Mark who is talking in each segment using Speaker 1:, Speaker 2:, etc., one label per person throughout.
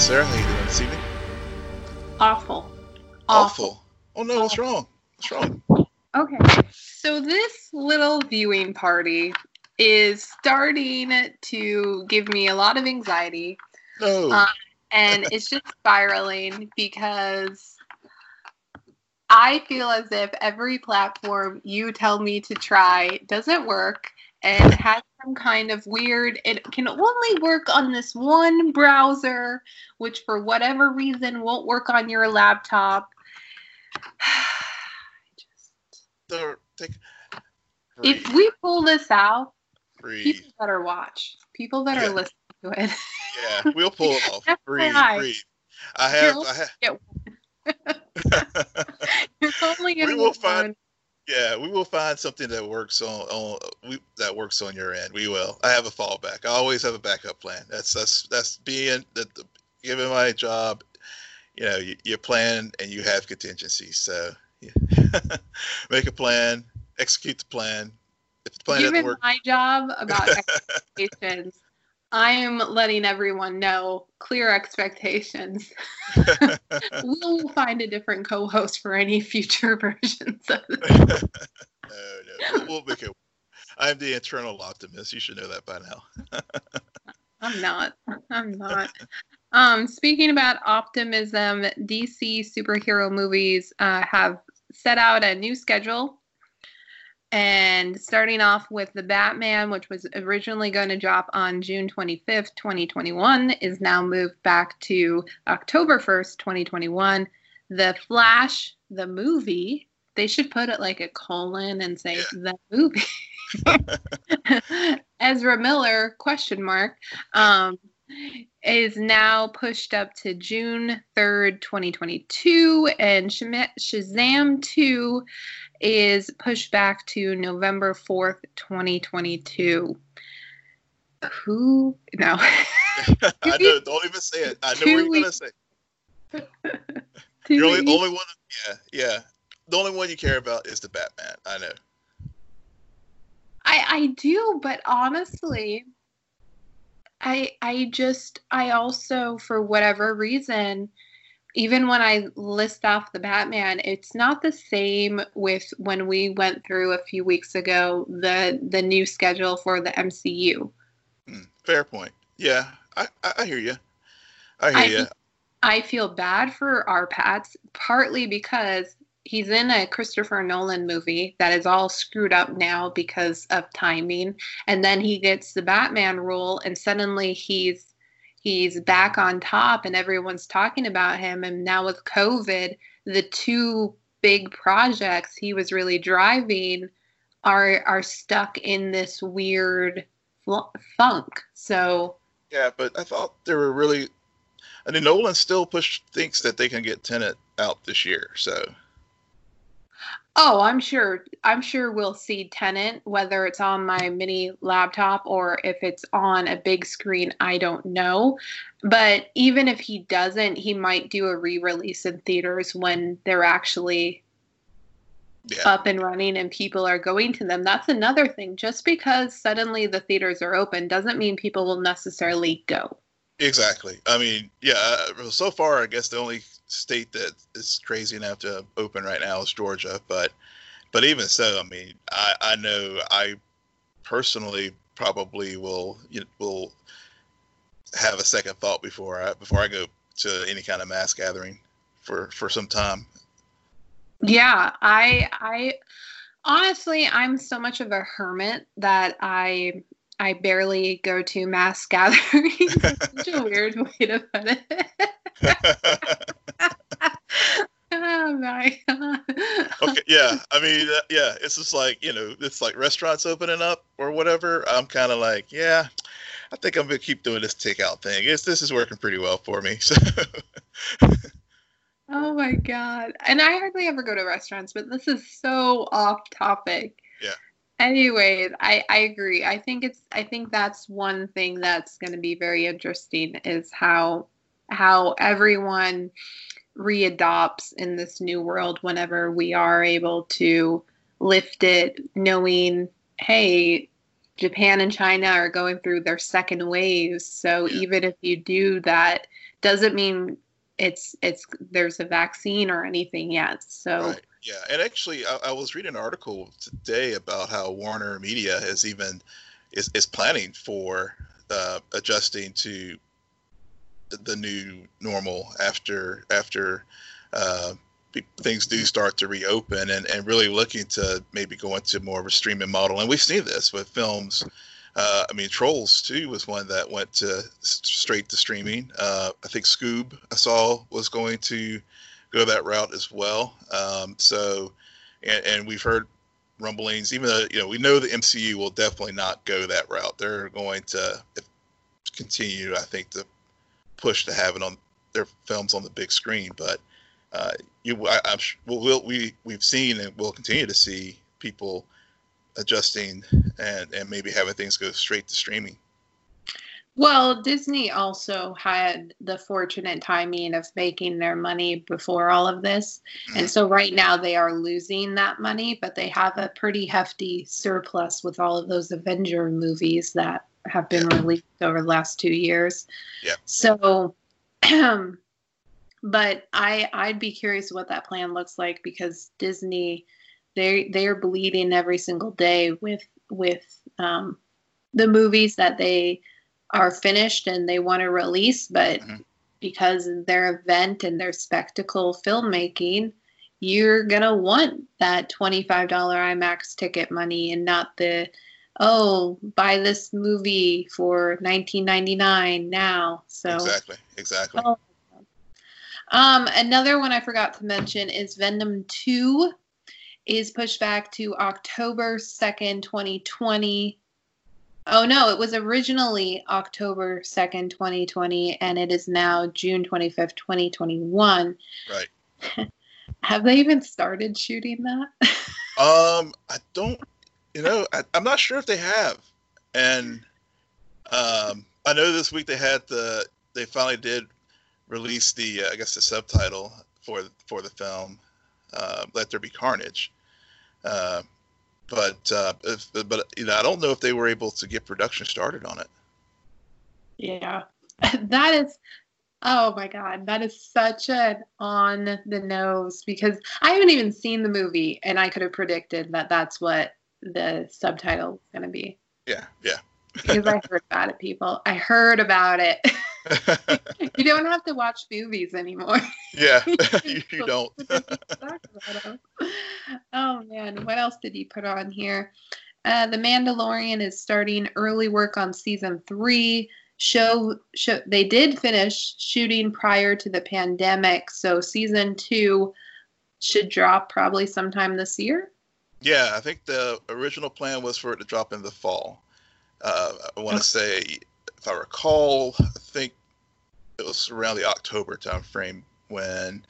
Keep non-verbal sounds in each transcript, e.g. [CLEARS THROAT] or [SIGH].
Speaker 1: Sarah. How you doing this evening?
Speaker 2: Awful.
Speaker 1: Awful. Oh no, what's wrong? What's wrong?
Speaker 2: Okay. So this little viewing party is starting to give me a lot of anxiety.
Speaker 1: No.
Speaker 2: Uh, and it's just [LAUGHS] spiraling because I feel as if every platform you tell me to try doesn't work and has some kind of weird it can only work on this one browser which for whatever reason won't work on your laptop [SIGHS] Just- if we pull this out
Speaker 1: breathe.
Speaker 2: people better watch people that
Speaker 1: Yeah.
Speaker 2: are listening to it
Speaker 1: Yeah, we'll pull it off. [LAUGHS] breathe, breathe. I have.
Speaker 2: You'll
Speaker 1: I have. [LAUGHS] [LAUGHS]
Speaker 2: you're only
Speaker 1: We
Speaker 2: gonna
Speaker 1: will find-. Yeah, we will find something that works on on we, that works on your end. We will. I have a fallback. I always have a backup plan. That's that's that's being that the, given my job. You know, you, you plan and you have contingencies. So yeah. [LAUGHS] make a plan, execute the plan. If the plan
Speaker 2: Given
Speaker 1: work,
Speaker 2: my job about [LAUGHS] expectations, I am letting everyone know clear expectations. [LAUGHS] we'll find a different co-host for any future [LAUGHS] versions of [LAUGHS] this.
Speaker 1: no, no, we'll, we'll make it. I'm the internal optimist. You should know that by now.
Speaker 2: I'm not. I'm not. Um, speaking about optimism, DC superhero movies uh, have set out a new schedule. And starting off with the Batman, which was originally going to drop on June 25th, 2021, is now moved back to October 1st, 2021. The Flash, the movie, they should put it like a colon and say the movie. [LAUGHS] [LAUGHS] Ezra Miller, question mark, um, is now pushed up to June 3rd, 2022, and Shazam 2 is pushed back to November 4th, 2022. Who? No. [LAUGHS]
Speaker 1: I know. Don't even say it. I know
Speaker 2: Two
Speaker 1: what you're gonna say. [LAUGHS] You're only, only one. Yeah, yeah. The only one you care about is the Batman. I know.
Speaker 2: I I do, but honestly, I I just I also for whatever reason, even when I list off the Batman, it's not the same with when we went through a few weeks ago the the new schedule for the MCU.
Speaker 1: Hmm, fair point. Yeah, I, I, I hear you. I hear
Speaker 2: I
Speaker 1: you.
Speaker 2: I feel bad for R-Patz, partly because he's in a Christopher Nolan movie that is all screwed up now because of timing, and then he gets the Batman role, and suddenly he's he's back on top, and everyone's talking about him. And now with COVID, the two big projects he was really driving are are stuck in this weird funk. So.
Speaker 1: Yeah, but I thought they were really. I mean, Nolan still push thinks that they can get Tenet out this year. So
Speaker 2: Oh, I'm sure. I'm sure we'll see Tenet, whether it's on my mini laptop or if it's on a big screen. I don't know. But even if he doesn't, he might do a re-release in theaters when they're actually
Speaker 1: yeah,
Speaker 2: up and running and people are going to them. That's another thing. Just because suddenly the theaters are open doesn't mean people will necessarily go.
Speaker 1: exactly. I mean, yeah. uh, So far, I guess the only state that is crazy enough to open right now is Georgia. But, but even so, I mean, I I know I personally probably will you know, will have a second thought before I before I go to any kind of mass gathering for for some time.
Speaker 2: Yeah, I I Honestly, I'm so much of a hermit that I I barely go to mass [LAUGHS] gatherings. such a [LAUGHS] weird way to put it. [LAUGHS] [LAUGHS] oh my god.
Speaker 1: okay, yeah. I mean, uh, yeah. It's just like you know, it's like restaurants opening up or whatever. I'm kind of like, yeah. I think I'm gonna keep doing this takeout thing. It's this is working pretty well for me. [LAUGHS] So.
Speaker 2: oh my god! And I hardly ever go to restaurants, but this is so off topic.
Speaker 1: Yeah.
Speaker 2: Anyways, I I agree. I think it's I think that's one thing that's going to be very interesting is how how everyone readopts in this new world whenever we are able to lift it knowing hey Japan and China are going through their second waves. So yeah. even if you do that, doesn't mean it's it's there's a vaccine or anything yet. So right.
Speaker 1: yeah, and actually, I, I, was reading an article today about how Warner Media has even is is planning for uh, adjusting to the new normal after after uh, things do start to reopen and, and really looking to maybe go into more of a streaming model. And we've seen this with films. Uh, I mean, Trolls 2 was one that went to straight to streaming. Uh, I think Scoob I saw was going to go that route as well. Um, so, and, and we've heard rumblings, even though, you know, we know the MCU will definitely not go that route. They're going to continue, I think, to push to have it on their films on the big screen. But uh, you, I, am we'll, we we've seen and we'll continue to see people adjusting and and maybe having things go straight to streaming.
Speaker 2: Well, Disney also had the fortunate timing of making their money before all of this. Mm-hmm. And so right now they are losing that money, but they have a pretty hefty surplus with all of those Avenger movies that have been yeah. released over the last two years.
Speaker 1: Yeah.
Speaker 2: So um, [CLEARS THROAT] but I I'd be curious what that plan looks like because Disney they they are bleeding every single day with with um, the movies that they are finished and they want to release, but mm-hmm. because their event and their spectacle filmmaking, you're gonna want that twenty five dollar IMAX ticket money and not the oh buy this movie for 1999 now so
Speaker 1: exactly exactly oh,
Speaker 2: um, another one I forgot to mention is Venom 2 is pushed back to October 2nd, 2020. Oh no, it was originally October 2nd, 2020, and it is now June 25th, 2021.
Speaker 1: Right. [LAUGHS]
Speaker 2: Have they even started shooting that? [LAUGHS]
Speaker 1: um, I don't, you know, I, am not sure if they have. And um, I know this week they had the, they finally did release the uh, I guess the subtitle for for the film, uh, "Let There Be Carnage." Uh, but uh, if, but you know I don't know if they were able to get production started on it.
Speaker 2: Yeah, [LAUGHS] that is. Oh my god, that is such an on the nose because I haven't even seen the movie and I could have predicted that that's what the subtitle is going to be.
Speaker 1: Yeah, yeah.
Speaker 2: because I heard about it, people. I heard about it. [LAUGHS] you don't have to watch movies anymore.
Speaker 1: Yeah, [LAUGHS] you, [LAUGHS] you don't.
Speaker 2: oh man, what else did he put on here? Uh, the Mandalorian is starting early work on season three. Show, show they did finish shooting prior to the pandemic, so season two should drop probably sometime this year.
Speaker 1: Yeah, I think the original plan was for it to drop in the fall. Uh, I want to say if I recall, I think it was around the October timeframe when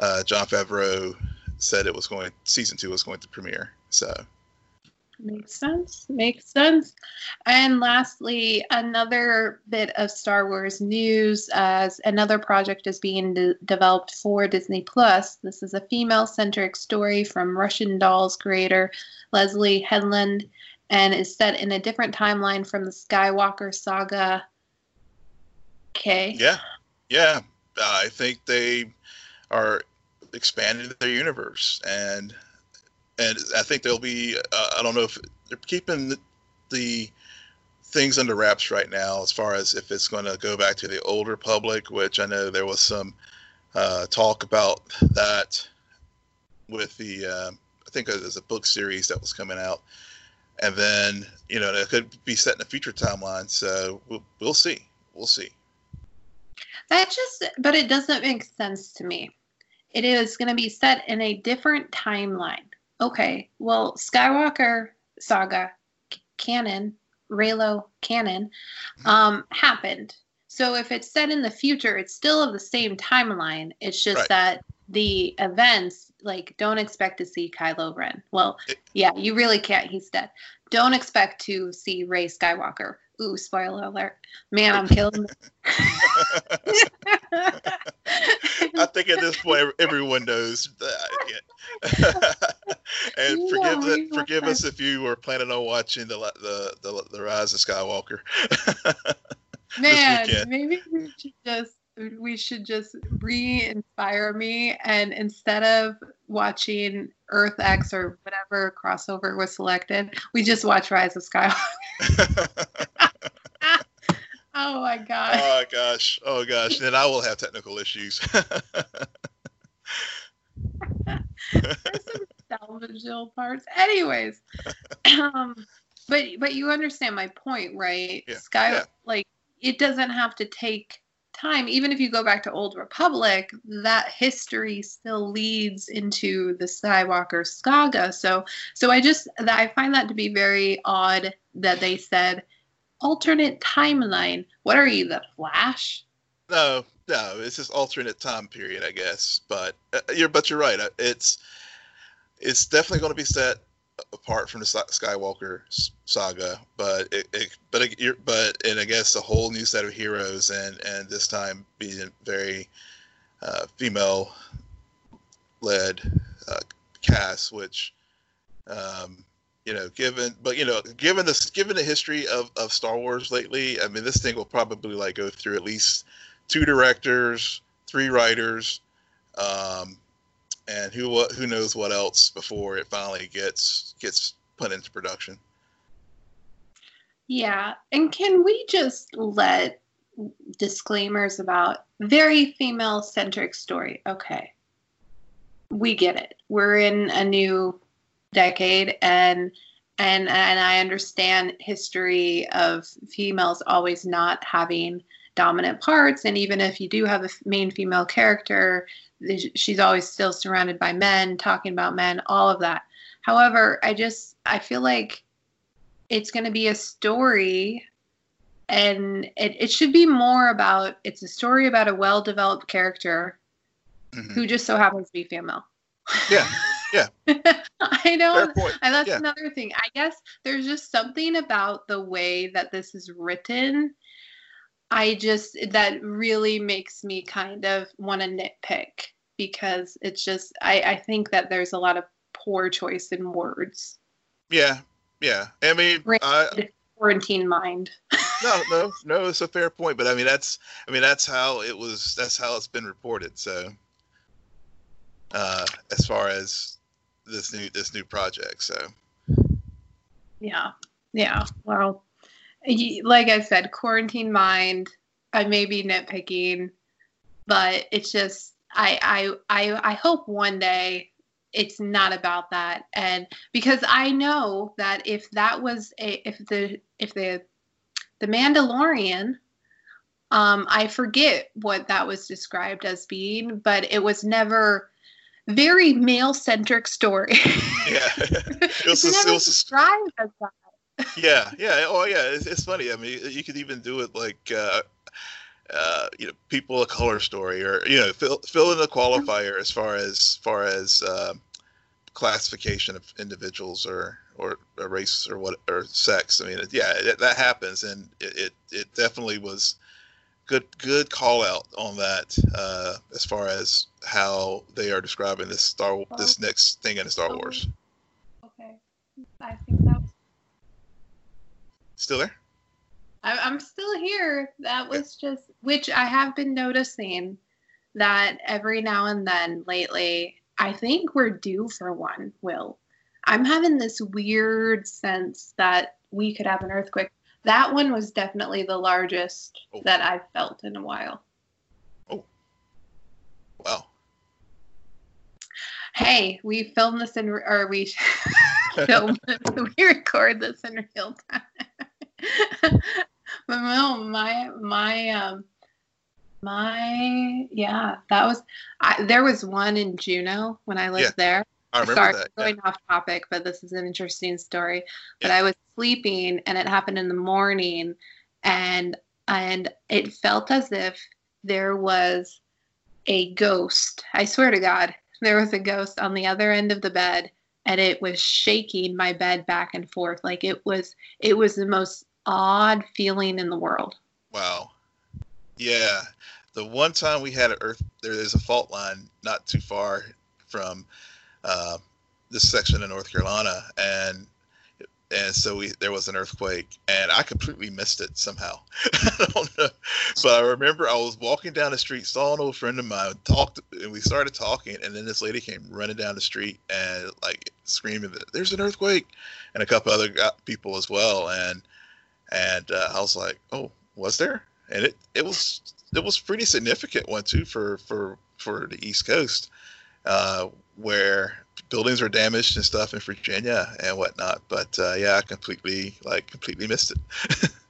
Speaker 1: uh, Jon Favreau said it was going season two was going to premiere. So
Speaker 2: makes sense. Makes sense. And lastly, another bit of Star Wars news as another project is being de- developed for Disney Plus. This is a female-centric story from Russian Doll's creator Leslie Headland and is set in a different timeline from the Skywalker saga. Okay.
Speaker 1: Yeah, yeah. I think they are expanding their universe, and and I think they'll be. Uh, I don't know if they're keeping the, the things under wraps right now, as far as if it's going to go back to the Old Republic, which I know there was some uh, talk about that with the. Uh, I think there's a book series that was coming out, and then you know it could be set in a future timeline. So we'll, we'll see. We'll see.
Speaker 2: That just, but it doesn't make sense to me. It is going to be set in a different timeline. Okay, well, Skywalker saga canon, Reylo canon, um, happened. So if it's set in the future, it's still of the same timeline. It's just right. that the events, like, don't expect to see Kylo Ren. Well, yeah, you really can't. He's dead. Don't expect to see Rey Skywalker. Ooh, spoiler alert. Man, I'm killing [LAUGHS]
Speaker 1: I think at this point everyone knows that. [LAUGHS] and forgive the, forgive us if you were planning on watching the the the, the Rise of Skywalker. [LAUGHS]
Speaker 2: Man, maybe we should just we should just re-inspire me and instead of watching Earth X or whatever crossover was selected, we just watch Rise of Skywalker. Oh my gosh.
Speaker 1: Oh gosh. Oh gosh. Then I will have technical issues. [LAUGHS]
Speaker 2: There's some salvageable parts. Anyways. Um but but you understand my point, right?
Speaker 1: Yeah.
Speaker 2: Sky
Speaker 1: yeah.
Speaker 2: like it doesn't have to take time even if you go back to old republic that history still leads into the skywalker saga so so i just i find that to be very odd that they said alternate timeline. What are you the flash?
Speaker 1: No no it's just alternate time period i guess. But uh, you're but you're right. Uh, it's it's definitely going to be set apart from the Skywalker saga, but it, it but it, you're but and I guess a whole new set of heroes, and and this time being very uh, female led uh, cast, which um, you know, given but you know, given the given the history of of Star Wars lately, I mean, this thing will probably like go through at least two directors, three writers. Um, and who who knows what else before it finally gets gets put into production.
Speaker 2: Yeah, and can we just let disclaimers about very female centric story? Okay. We get it. We're in a new decade and and and I understand history of females always not having dominant parts and even if you do have a main female character she's always still surrounded by men talking about men all of that. However i just i feel like it's going to be a story and it, it should be more about it's a story about a well developed character mm-hmm. who just so happens to be female.
Speaker 1: Yeah [LAUGHS] yeah [LAUGHS]
Speaker 2: i know and that's yeah. another thing i guess there's just something about the way that this is written I just that really makes me kind of want to nitpick because it's just I, I think that there's a lot of poor choice in words.
Speaker 1: Yeah, yeah. I mean, I,
Speaker 2: quarantine mind. [LAUGHS]
Speaker 1: no, no, no. It's a fair point, but I mean that's I mean that's how it was. That's how it's been reported. So, uh, as far as this new this new project, so.
Speaker 2: Yeah, yeah. Well, like I said, quarantine mind. I may be nitpicking, but it's just I I I I hope one day it's not about that and because I know that if that was a if the if the the Mandalorian um I forget what that was described as being, but it was never very male centric story.
Speaker 1: yeah. [LAUGHS]
Speaker 2: It was, it was described as that
Speaker 1: yeah, yeah. Oh, yeah. It's, it's, funny. I mean, you could even do it like, uh, uh, you know, people of color story, or you know, fill fill in the qualifier as far as far as uh, classification of individuals or or race or what or sex. I mean, yeah, it, that happens, and it, it, it definitely was good good call out on that uh, as far as how they are describing this Star this next thing in Star Wars.
Speaker 2: Okay, I think that
Speaker 1: Still there?
Speaker 2: I, I'm still here. That was yeah. just, which I have been noticing that every now and then lately, I think we're due for one, Will. I'm having this weird sense that we could have an earthquake. That one was definitely the largest oh. that I've felt in a while.
Speaker 1: Oh. Wow.
Speaker 2: Hey, we filmed this in, or we [LAUGHS] film, [LAUGHS] we record this in real time. [LAUGHS] but no, my my um my yeah, that was I, there was one in Juneau when I lived
Speaker 1: Yeah,
Speaker 2: there.
Speaker 1: I remember
Speaker 2: Sorry,
Speaker 1: that.
Speaker 2: going off topic, but this is an interesting story. But
Speaker 1: Yeah.
Speaker 2: I was sleeping and it happened in the morning and and it felt as if there was a ghost. I swear to God, there was a ghost on the other end of the bed and it was shaking my bed back and forth. Like it was it was the most odd feeling in the world.
Speaker 1: Wow. Yeah. The one time we had an earth, there is a fault line not too far from uh, this section of North Carolina, and and so we there was an earthquake, and I completely missed it somehow. [LAUGHS] I don't know, but I remember I was walking down the street, saw an old friend of mine, talked, and we started talking, and then this lady came running down the street and like screaming that there's an earthquake, and a couple other people as well, and and uh, I was like, oh, was there? And it it was it was pretty significant one too for for for the East Coast, uh, where buildings were damaged and stuff in Virginia and whatnot. But uh, yeah, I completely like completely missed it. [LAUGHS]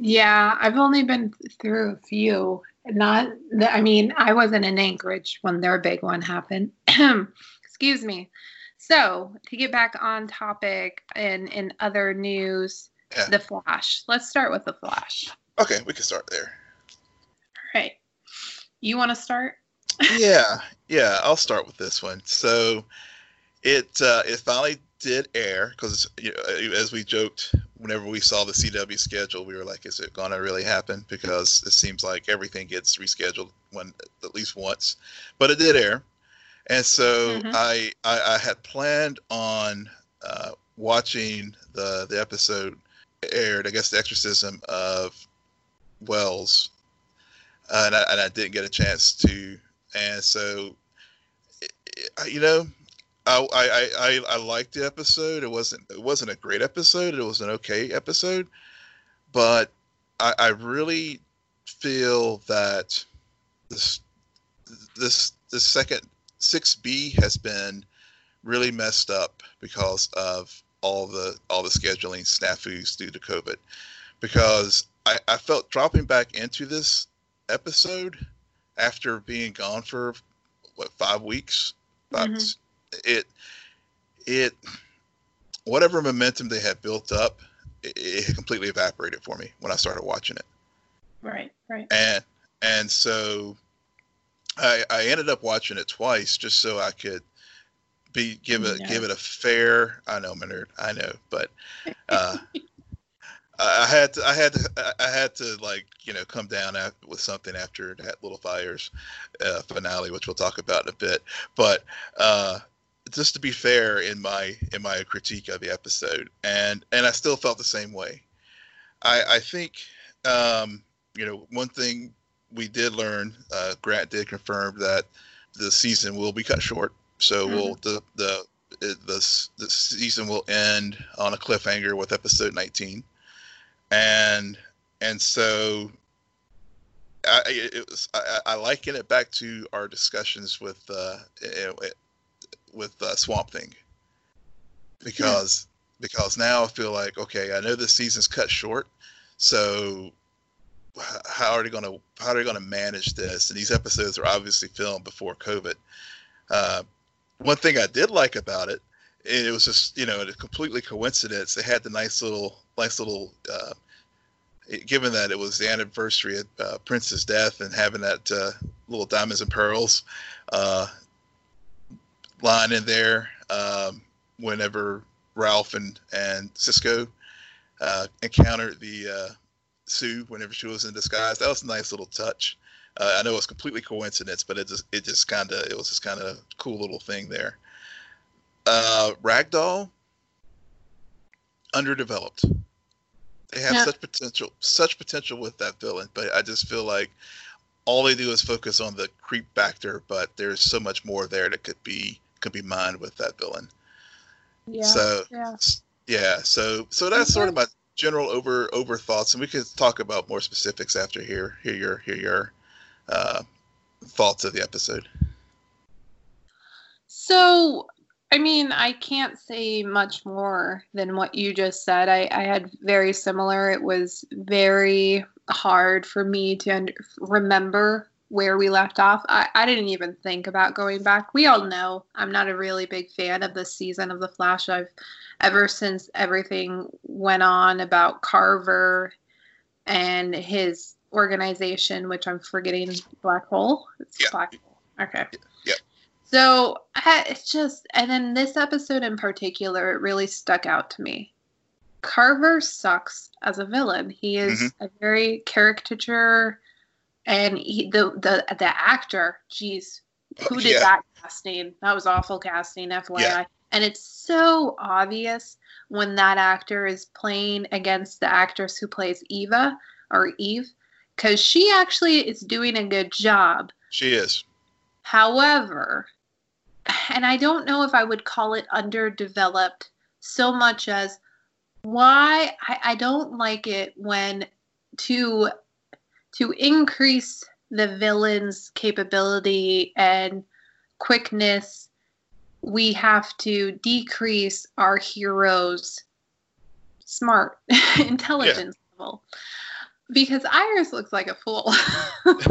Speaker 2: Yeah, I've only been through a few. Not, the, I mean, I wasn't in Anchorage when their big one happened. [CLEARS THROAT] Excuse me. So, to get back on topic and in other news,
Speaker 1: Yeah.
Speaker 2: The Flash. Let's start with The Flash.
Speaker 1: okay, we can start there.
Speaker 2: All right. You want to start?
Speaker 1: Yeah, yeah. I'll start with this one. So, it uh, it finally did air because you know, as we joked, whenever we saw the CW schedule, we were like, "Is it going to really happen?" Because it seems like everything gets rescheduled one at least once, but it did air, and so
Speaker 2: Mhm.
Speaker 1: I, I I had planned on uh, watching the the episode aired. I guess the exorcism of Wells, uh, and I, and I didn't get a chance to, and so you know. I, I, I, I liked the episode. It wasn't it wasn't a great episode. It was an okay episode, but I, I really feel that this this this second six B has been really messed up because of all the all the scheduling snafus due to COVID. Because I, I felt dropping back into this episode after being gone for what five weeks, about
Speaker 2: Mhm.
Speaker 1: it it whatever momentum they had built up it, it completely evaporated for me when i started watching it
Speaker 2: Right, right.
Speaker 1: and and so i i ended up watching it twice just so i could be give it
Speaker 2: Yeah.
Speaker 1: give it a fair i know a nerd i know but uh [LAUGHS] I had to, I had to, I- had to like, you know, come down with something after that Little Fires uh, finale, which we'll talk about in a bit. But uh, just to be fair in my in my critique of the episode, and and I still felt the same way. I I think, um, you know, one thing we did learn, uh, Grant did confirm that the season will be cut short. So we'll the the it, the the season will end on a cliffhanger with episode 19 and and so I, it it was I, I liken it back to our discussions with uh eh, eh, with uh, Swamp Thing. Because because now I feel like okay I know this season's cut short so how are they gonna how are they gonna manage this? And these episodes are obviously filmed before COVID. Uh, one thing I did like about it it was just you know a completely coincidence they had the nice little nice little uh, given that it was the anniversary of uh, Prince's death and having that uh, little diamonds and pearls uh, line in there um, whenever Ralph and and Cisco uh, encountered the uh, Sue whenever she was in disguise. That was a nice little touch. Uh, I know it's completely coincidence, but it just it just kind of it was just kind of cool little thing there. Uh, Ragdoll underdeveloped. They have
Speaker 2: Yeah.
Speaker 1: such potential, such potential with that villain, but I just feel like all they do is focus on the creep factor, but there's so much more there that could be could be mined with that villain.
Speaker 2: Yeah.
Speaker 1: So
Speaker 2: yeah.
Speaker 1: yeah, so so that's sort of my general over over thoughts, and we could talk about more specifics after here. hear your hear your uh, thoughts of the episode.
Speaker 2: So, I mean, I can't say much more than what you just said. I, I had very similar. It was very hard for me to under- remember where we left off. I, I didn't even think about going back. We all know I'm not a really big fan of this season of The Flash. I've ever since everything went on about Carver and his organization, which I'm forgetting, Black Hole. It's
Speaker 1: Yeah.
Speaker 2: Black Hole. Okay. So I- it's just, and then this episode in particular, it really stuck out to me. Carver sucks as a villain. He is
Speaker 1: Mhm.
Speaker 2: a very caricature, and he, the the the actor. Geez, who did
Speaker 1: Yeah.
Speaker 2: that casting? That was awful casting, FYI.
Speaker 1: Yeah.
Speaker 2: And it's so obvious when that actor is playing against the actress who plays Eva or Eve, because she actually is doing a good job.
Speaker 1: She is.
Speaker 2: However, and I don't know if I would call it underdeveloped so much as why I, I don't like it when to to increase the villain's capability and quickness we have to decrease our hero's smart [LAUGHS] intelligence level because iris looks like a fool. [LAUGHS]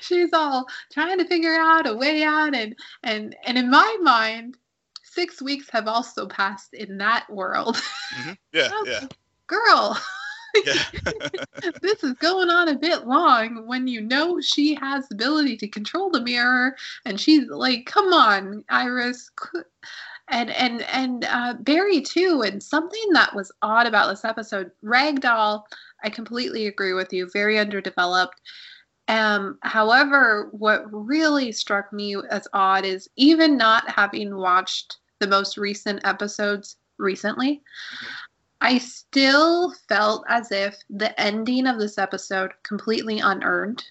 Speaker 2: She's all trying to figure out a way out and and and in my mind six weeks have also passed in that world.
Speaker 1: Hmm Yeah, [LAUGHS] yeah,
Speaker 2: girl
Speaker 1: yeah. [LAUGHS]
Speaker 2: this is going on a bit long when you know she has the ability to control the mirror and she's like come on iris and and and uh, barry too and something that was odd about this episode ragdoll i completely agree with you very underdeveloped um, however, what really struck me as odd is even not having watched the most recent episodes recently, I still felt as if the ending of this episode completely unearned,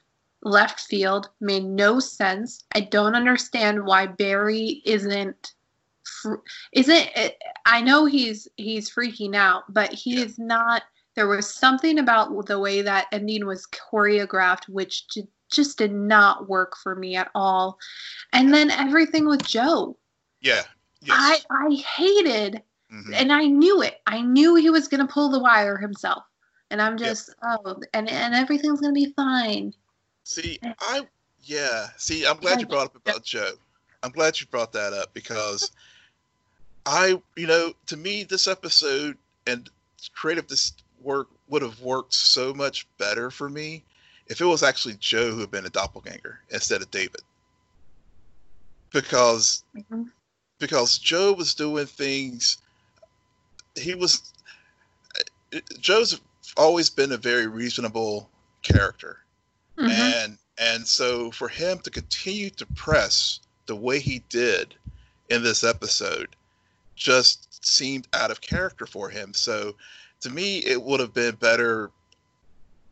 Speaker 2: left field, made no sense. I don't understand why Barry isn't isn't I know he's he's freaking out, but he
Speaker 1: Yeah.
Speaker 2: is not there was something about the way that ending was choreographed which j- just did not work for me at all. And then everything with Joe.
Speaker 1: yeah. Yes.
Speaker 2: I I hated
Speaker 1: Mhm.
Speaker 2: and I knew it. I knew he was going to pull the wire himself. And I'm just oh and and everything's going to be fine.
Speaker 1: See, I yeah. See, I'm glad you brought up about Joe. I'm glad you brought that up because I, you know, to me, this episode and creative this work would have worked so much better for me if it was actually Joe who had been a doppelganger instead of David. Because
Speaker 2: Mhm.
Speaker 1: because Joe was doing things. He was Joe's always been a very reasonable character,
Speaker 2: Mhm.
Speaker 1: and and so for him to continue to press the way he did in this episode just seemed out of character for him. So to me, it would have been better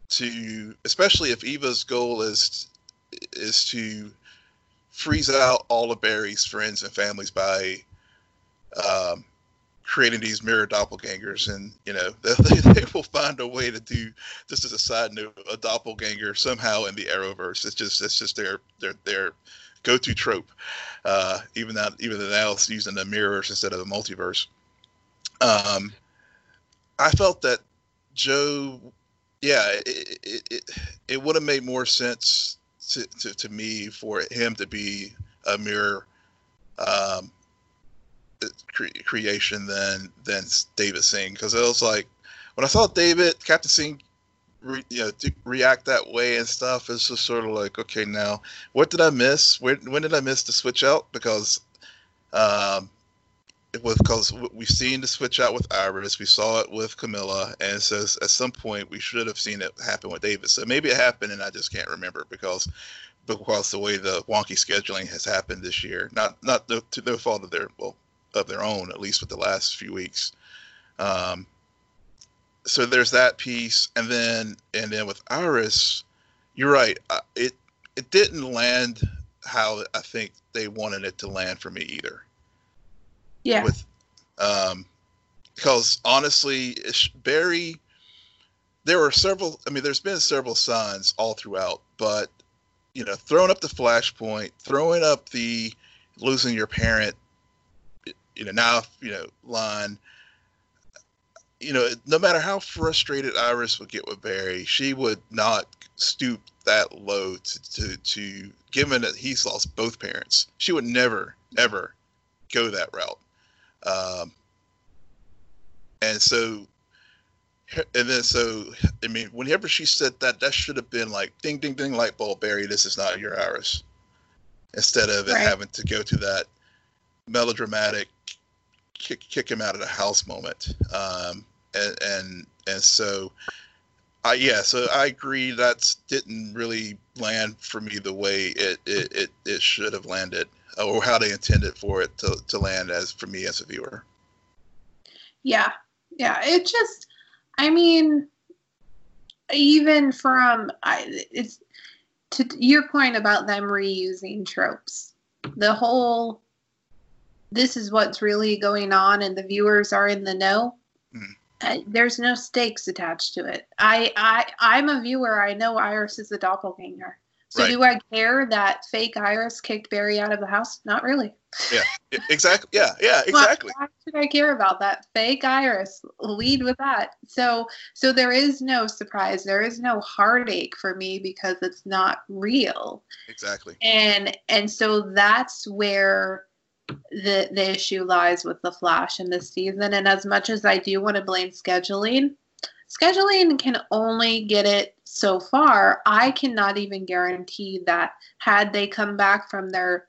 Speaker 1: to, especially if Eva's goal is is to freeze out all of Barry's friends and families by um, creating these mirror doppelgangers, and you know [LAUGHS] they, they, will find a way to do. Just as a side note, a doppelganger somehow in the Arrowverse. It's just it's just their their their go-to trope. Uh, even that even now it's using the mirrors instead of the multiverse. Um, I felt that Joe, yeah, it it, it, it would have made more sense to, to, to me for him to be a mere um, cre- creation than than David Singh. Because it was like when I saw David Captain Singh re, you know react that way and stuff it's just sort of like okay now what did I miss? When when did I miss the switch out? Because um it was because we've seen the switch out with Iris, we saw it with Camilla, and so at some point we should have seen it happen with David. So maybe it happened, and I just can't remember because because the way the wonky scheduling has happened this year, not not the, to no fault of their well of their own, at least with the last few weeks. Um, so there's that piece, and then and then with Iris, you're right. It it didn't land how I think they wanted it to land for me either
Speaker 2: Yeah.
Speaker 1: with um because honestly barry there were several i mean there's been several signs all throughout but you know throwing up the flashpoint throwing up the losing your parent, you know, now you know line. You know, no matter how frustrated Iris would get with Barry, she would not stoop that low to, to, to given that he's lost both parents. She would never, ever go that route. Um, and so and then so I mean, whenever she said that, that should have been like ding ding ding light bulb, Barry. This is not your Iris. Instead of right. having to go to that melodramatic kick kick him out of the house moment. Um, and and and so, I yeah, so I agree that didn't really land for me the way it it, it, it should have landed, or how they intended for it to, to land as for me as a viewer.
Speaker 2: Yeah, yeah, it just I mean, even from I, it's to your point about them reusing tropes. The whole this is what's really going on, and the viewers are in the know. Mm. Uh, there's no stakes attached to it. I, I, I'm a viewer. I know Iris is a doppelganger. So right. do I care that fake Iris kicked Barry out of the house? Not really.
Speaker 1: Yeah, exactly. Yeah, yeah, [LAUGHS] exactly.
Speaker 2: Why, why should I care about that fake Iris? Lead with that. So, so there is no surprise. There is no heartache for me because it's not real.
Speaker 1: Exactly.
Speaker 2: And and so that's where the the issue lies with the Flash in this season. And as much as I do want to blame scheduling, scheduling can only get it so far. I cannot even guarantee that had they come back from their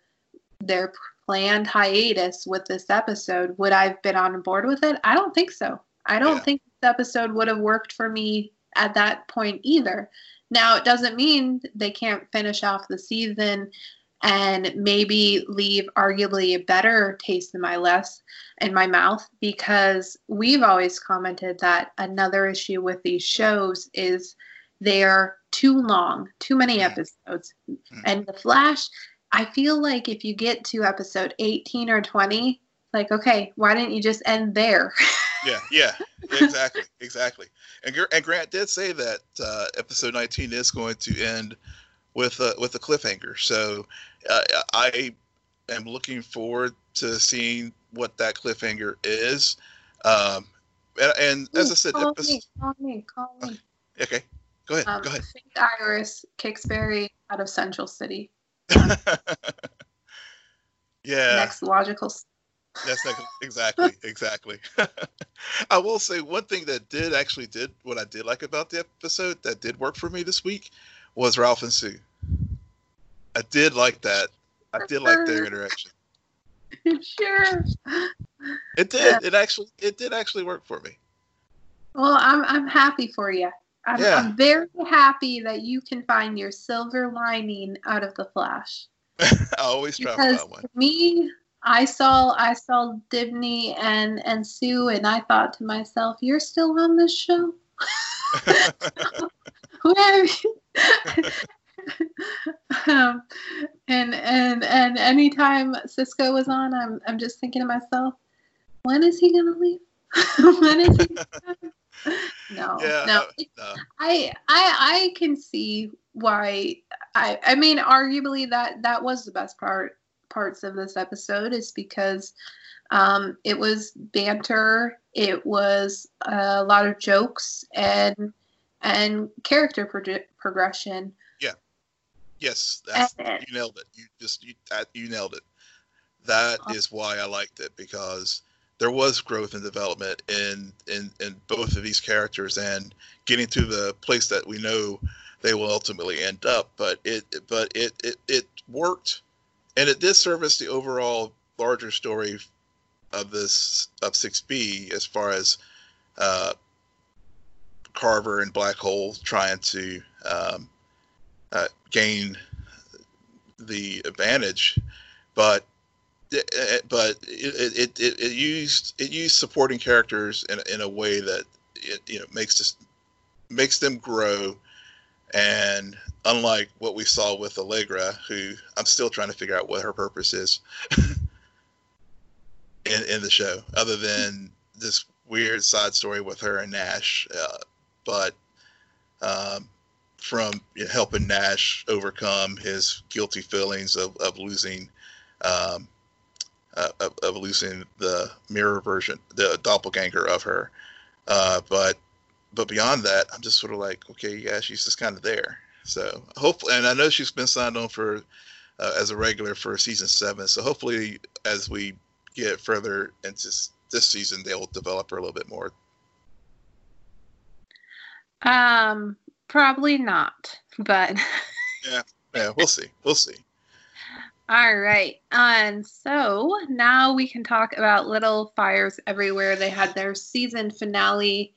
Speaker 2: their planned hiatus with this episode, would I have been on board with it? I don't think so. I don't yeah. think this episode would have worked for me at that point either. Now, it doesn't mean they can't finish off the season and maybe leave arguably a better taste in my less in my mouth because we've always commented that another issue with these shows is they're too long, too many episodes. Mm-hmm. And the Flash, I feel like if you get to episode 18 or 20, like, okay, why didn't you just end there?
Speaker 1: yeah, [LAUGHS] yeah, exactly, exactly. And, and Grant did say that uh, episode 19 is going to end with a, with a cliffhanger. So uh, I am looking forward to seeing what that cliffhanger is. Um, and, and as I said,
Speaker 2: call episode, me, call me, call
Speaker 1: me. Okay, go ahead. Um, go ahead.
Speaker 2: Iris kicks Barry out of Central City. [LAUGHS]
Speaker 1: yeah.
Speaker 2: Next logical.
Speaker 1: That's [LAUGHS] exactly, exactly. [LAUGHS] I will say one thing that did actually did what I did like about the episode that did work for me this week was Ralph and Sue. I did like that. I did like their interaction.
Speaker 2: Sure.
Speaker 1: It did. It actually it did actually work for me.
Speaker 2: Well, I'm I'm happy for you. I'm, yeah. I'm very happy that you can find your silver lining out of the Flash. [LAUGHS]
Speaker 1: I always try because to find one.
Speaker 2: Me, I saw I saw Dibny and and Sue, and I thought to myself, "You're still on this show." [LAUGHS] Where um, and and and anytime Cisco was on, I'm I'm just thinking to myself, when is he gonna leave? [LAUGHS] when is he? No, yeah, no. no. I I I can see why. I I mean, arguably that that was the best part parts of this episode is because um, it was banter, it was a lot of jokes and and character pro- progression Yeah.
Speaker 1: Yes, that's you nailed it. You just you you nailed it. That is why I liked it because there was growth and development in in in both of these characters and getting to the place that we know they will ultimately end up. But it but it it, it worked, and it did service the overall larger story of this of six B as far as uh, Carver and Black Hole trying to um, uh, gain the advantage, but but it, it, it, it, used it used supporting characters in, in a way that it you know makes this makes them grow and unlike what we saw with Allegra, who I'm still trying to figure out what her purpose is [LAUGHS] in in the show, other than this weird side story with her and Nash. Uh, but um, from you know, helping Nash overcome his guilty feelings of, of losing um, uh, of, of, losing the mirror version, the doppelganger of her. Uh, but but beyond that, I'm just sort of like, okay, yeah, she's just kind of there. So hopefully, and I know she's been signed on for uh, as a regular for season seven. So hopefully, as we get further into this season, they'll develop her a little bit more.
Speaker 2: Um, probably not, but [LAUGHS]
Speaker 1: yeah, yeah, we'll see. We'll see.
Speaker 2: All right. And so now we can talk about Little Fires Everywhere. They had their season finale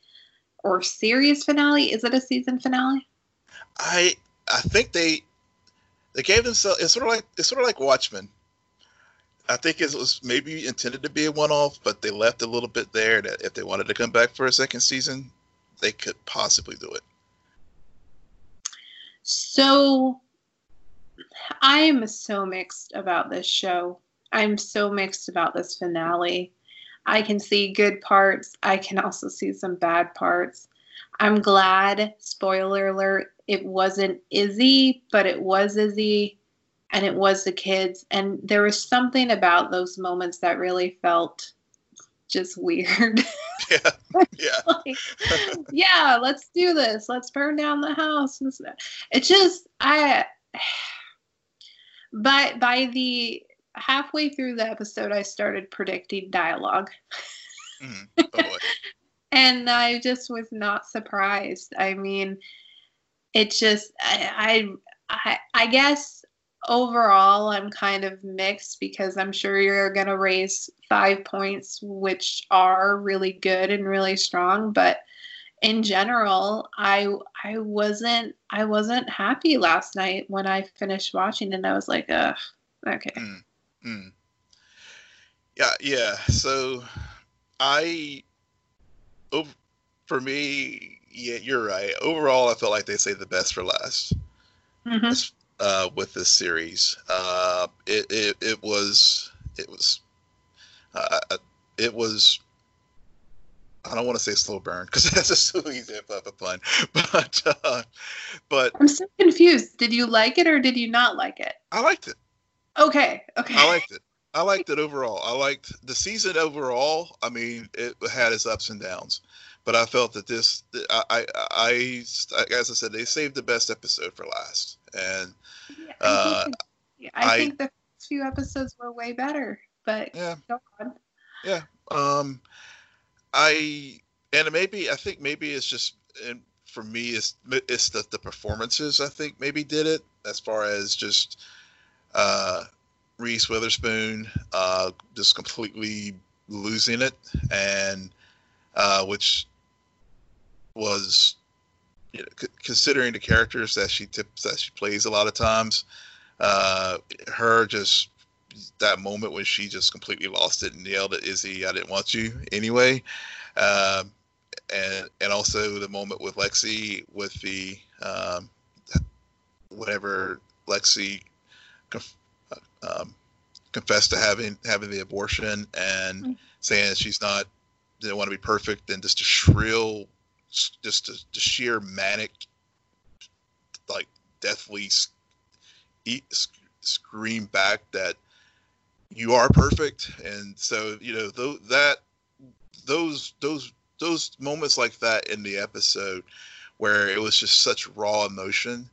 Speaker 2: or series finale. Is it a season finale?
Speaker 1: I I think they they gave themselves it's sort of like it's sort of like Watchmen. I think it was maybe intended to be a one off, but they left a little bit there that if they wanted to come back for a second season, they could possibly do it.
Speaker 2: So I am so mixed about this show. I'm so mixed about this finale. I can see good parts. I can also see some bad parts. I'm glad, spoiler alert, it wasn't Izzy, but it was Izzy and it was the kids. And there was something about those moments that really felt just weird. [LAUGHS]
Speaker 1: Yeah. Yeah. [LAUGHS] like,
Speaker 2: yeah, let's do this. Let's burn down the house. It just I but by the halfway through the episode I started predicting dialogue. Mm, [LAUGHS] oh and I just was not surprised. I mean, it just I, I I guess overall I'm kind of mixed because I'm sure you're going to raise 5 points which are really good and really strong, but in general, I I wasn't I wasn't happy last night when I finished watching and I was like, ugh, okay. Mm, mm.
Speaker 1: Yeah, yeah. So I over, for me, yeah, you're right. Overall, I felt like they saved the best for last. Mm-hmm. Uh, with this series, uh, it, it it was it was uh it was I don't want to say slow burn because [LAUGHS] that's a so easy of a pun, [LAUGHS] but uh, but
Speaker 2: I'm so confused. Did you like it or did you not like it?
Speaker 1: I liked it.
Speaker 2: Okay. Okay.
Speaker 1: I liked it. I liked it overall. I liked the season overall. I mean, it had its ups and downs, but I felt that this, I, I, I as I said, they saved the best episode for last, and
Speaker 2: yeah, I, uh, think, I, I think the first few episodes were way better. But
Speaker 1: yeah, yeah. Um, I and maybe I think maybe it's just and for me it's it's the the performances I think maybe did it as far as just uh Reese Witherspoon uh, just completely losing it, and uh, which was you know, c- considering the characters that she tips that she plays a lot of times, uh, her just that moment when she just completely lost it and yelled at Izzy, "I didn't want you anyway," um, and and also the moment with Lexie with the um, whatever Lexie um, confessed to having having the abortion and mm-hmm. saying she's not didn't want to be perfect and just a shrill just a, a sheer manic like deathly eat, scream back that you are perfect and so you know th- that those those those moments like that in the episode where it was just such raw emotion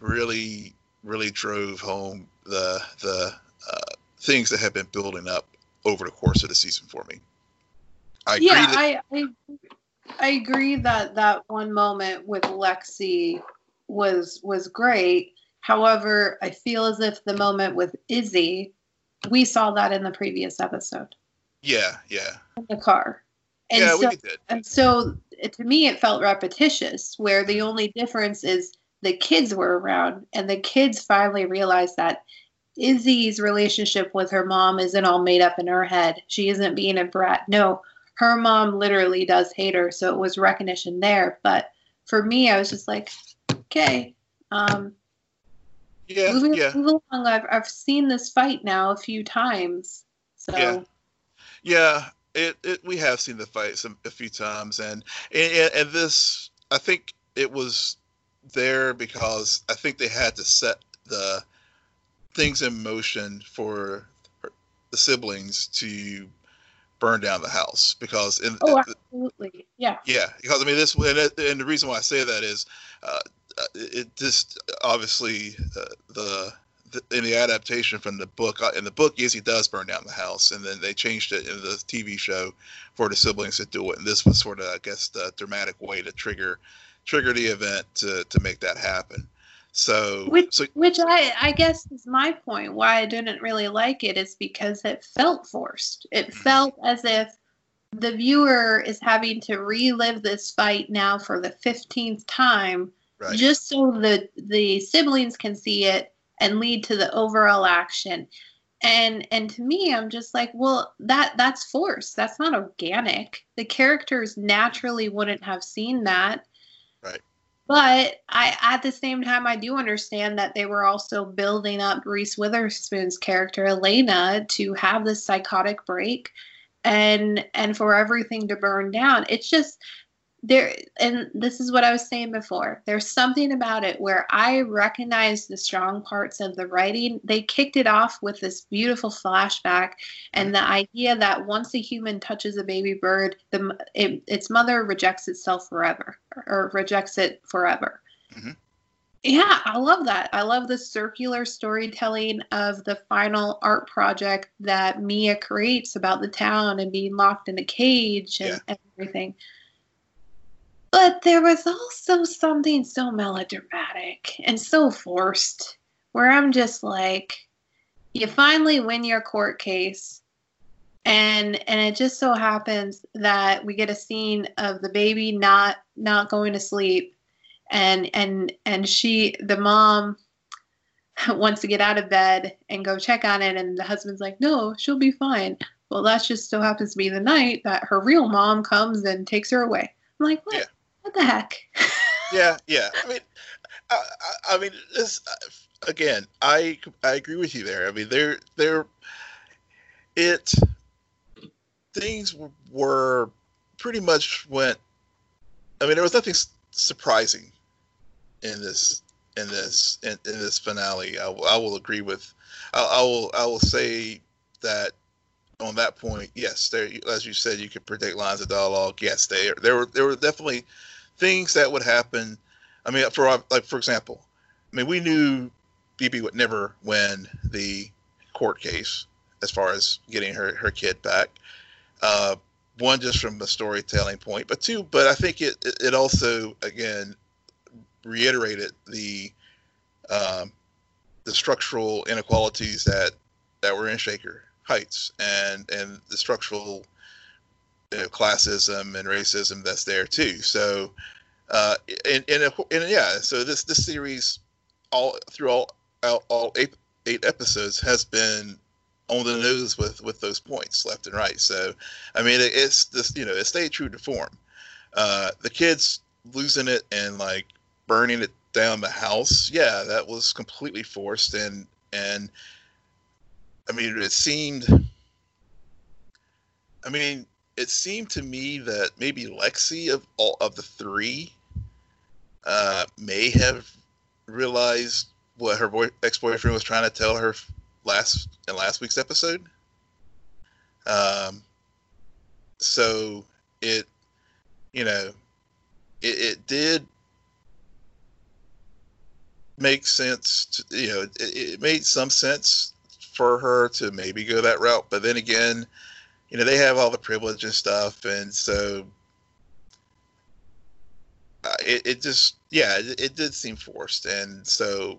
Speaker 1: really really drove home the the uh, things that have been building up over the course of the season for me.
Speaker 2: I yeah, that- I, I I agree that that one moment with Lexie was was great. However, I feel as if the moment with Izzy, we saw that in the previous episode.
Speaker 1: Yeah, yeah.
Speaker 2: In the car. And yeah, so, we did. And so to me, it felt repetitious, where the only difference is the kids were around and the kids finally realized that Izzy's relationship with her mom isn't all made up in her head. She isn't being a brat. No, her mom literally does hate her, so it was recognition there. But for me, I was just like, okay, um,
Speaker 1: yeah, moving, yeah.
Speaker 2: Along. I've I've seen this fight now a few times, so
Speaker 1: yeah, yeah. It, it we have seen the fight some a few times, and and, and this I think it was there because I think they had to set the things in motion for the siblings to burn down the house because in
Speaker 2: oh absolutely yeah
Speaker 1: yeah because I mean this and, and the reason why I say that is uh, it just obviously uh, the in the adaptation from the book uh, in the book yes he does burn down the house and then they changed it in the tv show for the siblings to do it and this was sort of i guess the dramatic way to trigger trigger the event to to make that happen so
Speaker 2: which
Speaker 1: so,
Speaker 2: which i i guess is my point why i didn't really like it is because it felt forced it mm-hmm. felt as if the viewer is having to relive this fight now for the 15th time right. just so the the siblings can see it and lead to the overall action. And and to me i'm just like well that that's force that's not organic. The characters naturally wouldn't have seen that.
Speaker 1: Right.
Speaker 2: But i at the same time i do understand that they were also building up reese witherspoon's character elena to have this psychotic break and and for everything to burn down. It's just there and this is what i was saying before. There's something about it where i recognize the strong parts of the writing. They kicked it off with this beautiful flashback and the idea that once a human touches a baby bird the it, its mother rejects itself forever or, rejects it forever. Mm-hmm. yeah i love that. I love the circular storytelling of the final art project that mia creates about the town and being locked in a cage and, yeah. and everything but there was also something so melodramatic and so forced where I'm just like, you finally win your court case. And and it just so happens that we get a scene of the baby not not going to sleep. And and and she the mom [LAUGHS] wants to get out of bed and go check on it. And the husband's like no she'll be fine. Well that just so happens to be the night that her real mom comes and takes her away. I'm like what? yeah. What the heck? [LAUGHS]
Speaker 1: yeah, yeah. I mean, I, I, I mean, this uh, again. I I agree with you there. I mean, there there it things were pretty much went. I mean, there was nothing surprising in this in this in, in this finale. I, I will agree with. I, I will I will say that on that point, yes, there as you said, you could predict lines of dialogue. Yes, they there were there were definitely things that would happen. I mean, for like for example, I mean, we knew Bebe would never win the court case as far as getting her her kid back. Uh, one, just from a storytelling point, but two, but I think it it also again reiterated the um, the structural inequalities that that were in Shaker Heights and and the structural know, classism and racism that's there too. So, uh, and, and, and yeah, so this this series all through all all, all eight eight episodes has been on the nose with with those points left and right. So, I mean, it, it's this you know it stayed true to form. Uh, the kids losing it and like burning it down the house, yeah, that was completely forced and and I mean it seemed. I mean, it seemed to me that maybe Lexie of all of the three uh, may have realized what her boy, ex-boyfriend was trying to tell her last in last week's episode. Um, so it, you know, it, it did make sense. To, you know, it, it made some sense for her to maybe go that route, but then again, you know they have all the privilege and stuff, and so uh, it, it just yeah it, it, did seem forced, and so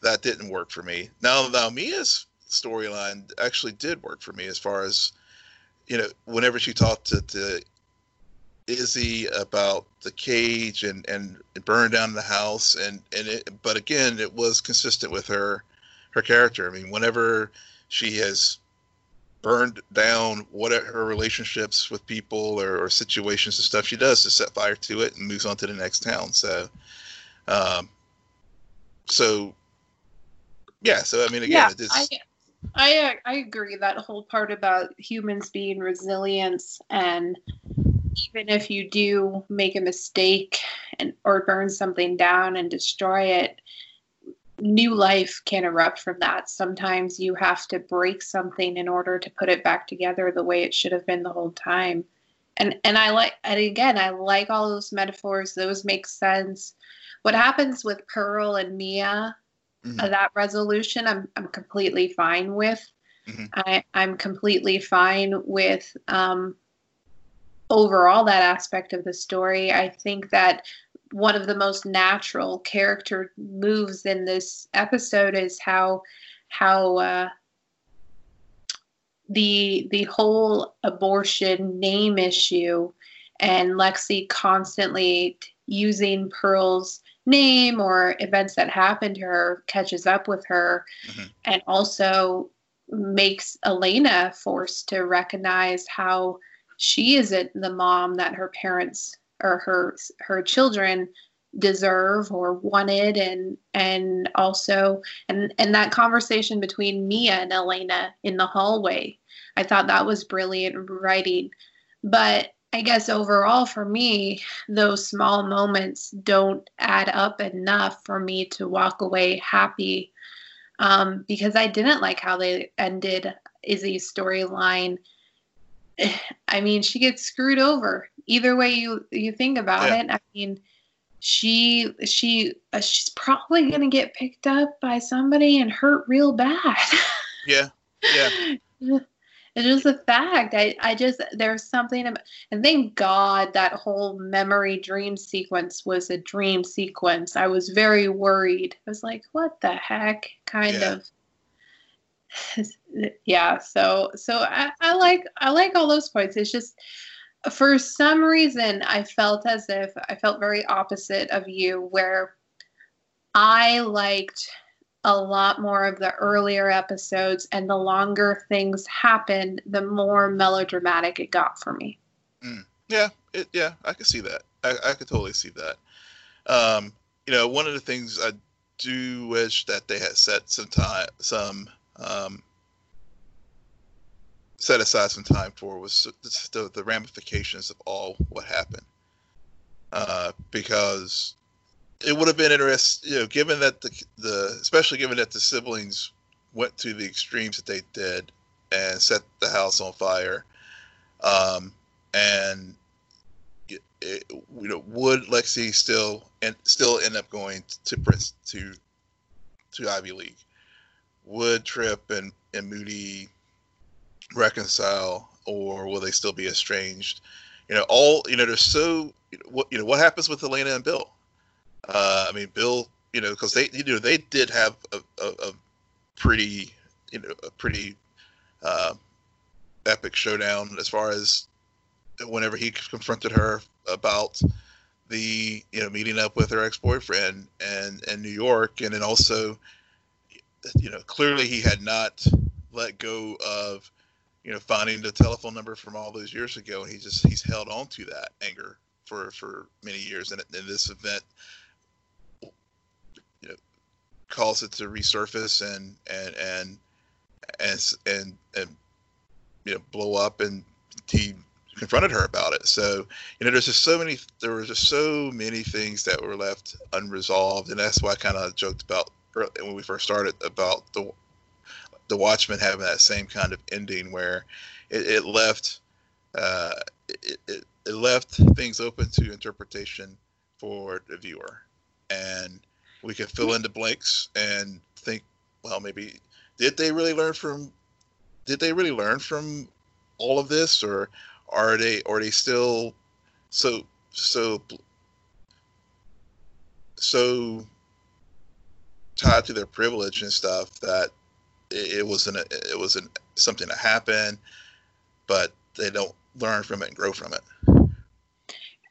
Speaker 1: that didn't work for me. Now now Mia's storyline actually did work for me as far as you know whenever she talked to, to Izzy about the cage and and burn down the house and and it but again it was consistent with her her character. I mean whenever she has burned down what her relationships with people or, or, situations and stuff she does to set fire to it and moves on to the next town. So um so yeah so i mean again
Speaker 2: yeah, just, I, I i agree that whole part about humans being resilience and even if you do make a mistake and or burn something down and destroy it new life can erupt from that. Sometimes you have to break something in order to put it back together the way it should have been the whole time. And and I like and again I like all those metaphors. Those make sense. What happens with Pearl and Mia, mm-hmm. uh, that resolution, I'm I'm completely fine with. Mm-hmm. I I'm completely fine with um, overall that aspect of the story. I think that one of the most natural character moves in this episode is how how uh, the the whole abortion name issue and Lexie constantly using Pearl's name or events that happened to her catches up with her mm-hmm. and also makes Elena forced to recognize how she isn't the mom that her parents or her her children deserve or wanted and and also and and that conversation between Mia and Elena in the hallway I thought that was brilliant writing. But I guess overall for me those small moments don't add up enough for me to walk away happy um, because I didn't like how they ended Izzy's storyline. [SIGHS] I mean she gets screwed over either way you you think about yeah. it i mean she she uh, she's probably going to get picked up by somebody and hurt real bad. [LAUGHS]
Speaker 1: Yeah yeah.
Speaker 2: It's just a fact. I i just there's something about and thank god that whole memory dream sequence was a dream sequence. I was very worried. I was like what the heck? Kind yeah. of. [LAUGHS] Yeah so so I, I like i like all those points. It's just for some reason, I felt as if I felt very opposite of you, where I liked a lot more of the earlier episodes, and the longer things happened, the more melodramatic it got for me.
Speaker 1: Mm. Yeah, it, yeah, I could see that. I, I could totally see that. Um, you know, one of the things I do wish that they had set some time, some um, set aside some time for was the, the ramifications of all what happened. Uh, because it would have been interesting, you know, given that the, the, especially given that the siblings went to the extremes that they did and set the house on fire. Um, and it, it, you know, would Lexie still and still end up going to Prince to to Ivy League? Would Trip and and Moody reconcile or will they still be estranged? You know, all you know, there's so what you know what happens with Elena and Bill. Uh, I mean, Bill, you know, because they you know they did have a, a, a pretty you know a pretty uh, epic showdown as far as whenever he confronted her about the you know meeting up with her ex-boyfriend and and New York and then also you know clearly he had not let go of you know, finding the telephone number from all those years ago, and he just he's held on to that anger for for many years, and, and this event, you know, calls it to resurface and and and and and, and you know blow up, and he confronted her about it. So you know, there's just so many there were just so many things that were left unresolved, and that's why I kind of joked about when we first started about the the Watchmen having that same kind of ending where it, it left uh, it, it, it left things open to interpretation for the viewer, and we can fill in the blanks and think, well, maybe did they really learn from did they really learn from all of this, or are they are they still so so so tied to their privilege and stuff that it, wasn't it wasn't something that happened, but they don't learn from it and grow from it.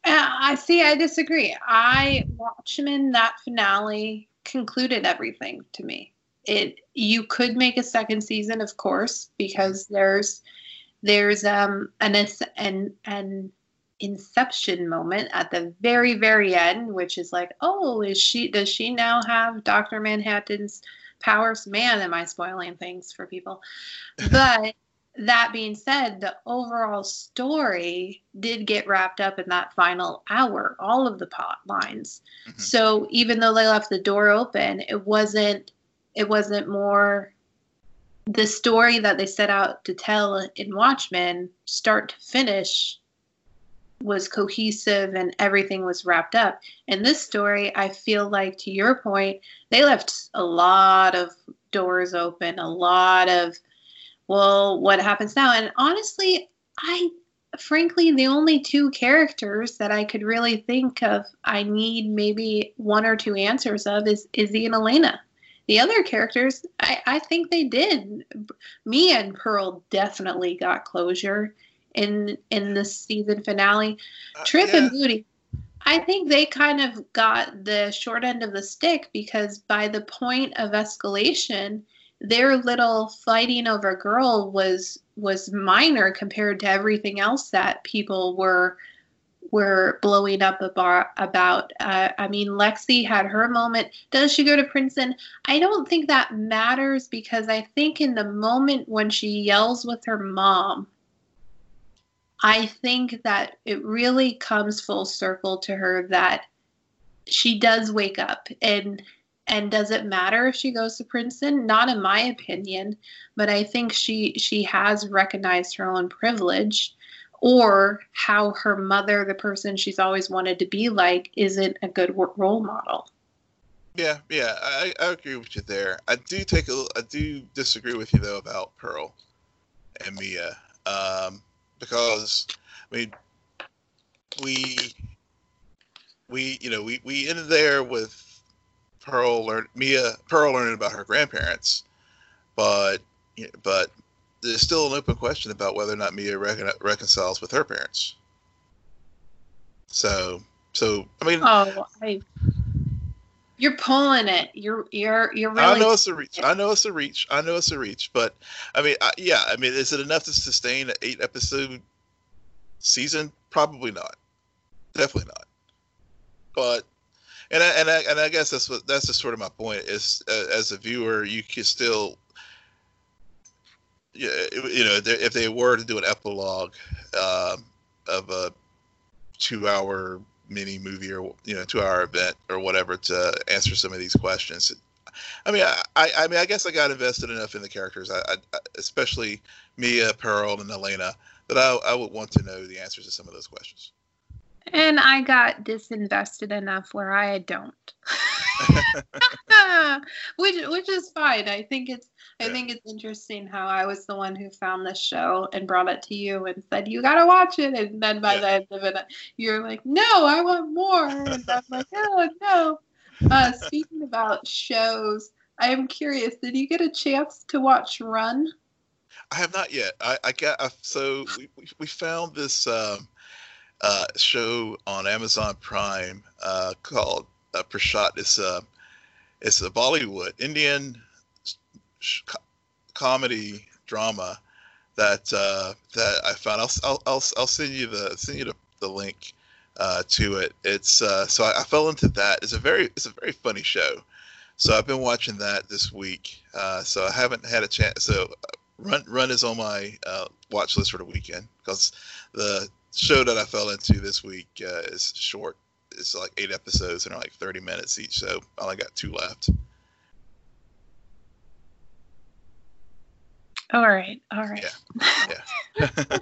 Speaker 2: Uh, I see. I disagree. I Watchmen that finale concluded everything to me. It you could make a second season, of course, because there's there's um an an an inception moment at the very very end, which is like, oh, is she does she now have Doctor Manhattan's powers. Man, am I spoiling things for people. But that being said, the overall story did get wrapped up in that final hour, all of the plot lines. Mm-hmm. So even though they left the door open, it wasn't it wasn't more the story that they set out to tell in Watchmen, start to finish, was cohesive and everything was wrapped up. In this story, I feel like, to your point, they left a lot of doors open, a lot of, well, what happens now? And honestly, I frankly, the only two characters that I could really think of I need maybe one or two answers of is Izzy and Elena. The other characters, I, I think they did. Mia and Pearl definitely got closure in in the season finale. Uh, Trip yeah. and Moody, I think they kind of got the short end of the stick because by the point of escalation, their little fighting over girl was was minor compared to everything else that people were were blowing up about. about. Uh, I mean, Lexie had her moment. Does she go to Princeton? I don't think that matters because I think in the moment when she yells with her mom, I think that it really comes full circle to her that she does wake up and and does it matter if she goes to Princeton? Not in my opinion, but I think she she has recognized her own privilege or how her mother, the person she's always wanted to be like, isn't a good role model.
Speaker 1: Yeah, yeah, I, I agree with you there. I do take a, I do disagree with you though about Pearl and Mia, um, because I mean, we we you know we we ended there with Pearl learn Mia Pearl learning about her grandparents, but but there's still an open question about whether or not Mia recon- reconciles with her parents. So, so I mean,
Speaker 2: oh, I, you're pulling it. You're you're you're really. I
Speaker 1: know it's a reach. I know it's a reach. I know it's a reach. But I mean, I, yeah. I mean, is it enough to sustain an eight episode season? Probably not. Definitely not. But and I, and I, and I guess that's what that's just sort of my point is uh, as a viewer you can still you know, if they were to do an epilogue uh, of a two-hour mini movie or you know two-hour event or whatever to answer some of these questions, I mean, I, I mean, I guess I got invested enough in the characters, I, I, especially Mia, Pearl, and Elena, that I, I would want to know the answers to some of those questions.
Speaker 2: And I got disinvested enough where I don't. [LAUGHS] [LAUGHS] which which is fine. I think it's I think it's interesting how I was the one who found this show and brought it to you and said you gotta watch it, and then by yeah. the end of it, you're like, no, I want more, and I'm like, [LAUGHS] oh no. Uh, speaking about shows, I am curious. Did you get a chance to watch Run?
Speaker 1: I have not yet. I, I got uh, so we, we found this um, uh, show on Amazon Prime uh, called uh. It's a it's a Bollywood Indian sh- comedy drama that uh, that I found. I'll, I'll I'll send you the send you the, the link uh, to it. It's uh, so I, I, fell into that. It's a very it's a very funny show. So I've been watching that this week. Uh, so I haven't had a chance. So uh, Run Run is on my uh, watch list for the weekend because the show that I fell into this week uh, is short. It's like eight episodes and are like 30 minutes each. So I only got two left.
Speaker 2: All right. All right. Yeah. [LAUGHS] yeah.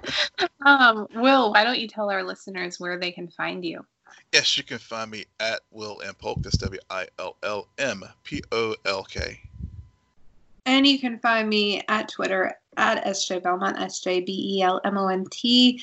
Speaker 2: um, Will, why don't you tell our listeners where they can find you?
Speaker 1: Yes, you can find me at Will M Polk. That's W I L L M P O L K.
Speaker 2: And you can find me at Twitter at SJ Belmont, S J B E L M O N T.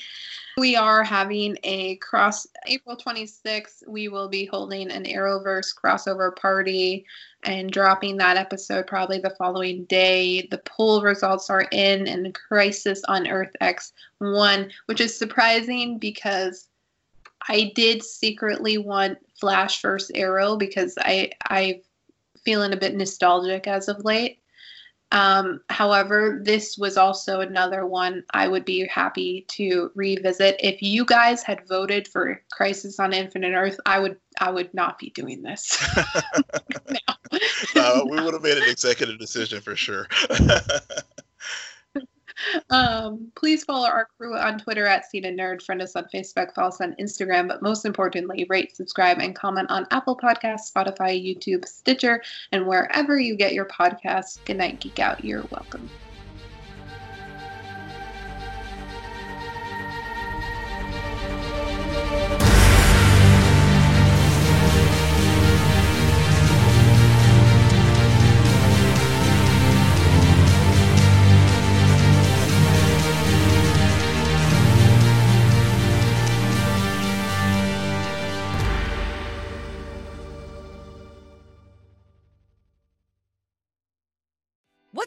Speaker 2: We are having a cross April 26th. We will be holding an Arrowverse crossover party and dropping that episode probably the following day. The poll results are in and Crisis on Earth X won, which is surprising because I did secretly want Flash versus Arrow because I I feeling a bit nostalgic as of late. Um, however, this was also another one I would be happy to revisit. If you guys had voted for Crisis on Infinite Earth, I would I would not be doing this. [LAUGHS] [LAUGHS]
Speaker 1: no. uh, we would have made an executive decision for sure. [LAUGHS]
Speaker 2: um, please follow our crew on Twitter at Scene and Nerd. Friend us on Facebook, follow us on Instagram, but most importantly, rate, subscribe, and comment on Apple Podcasts, Spotify, YouTube, Stitcher, and wherever you get your podcasts. Good night, Geek Out. You're welcome.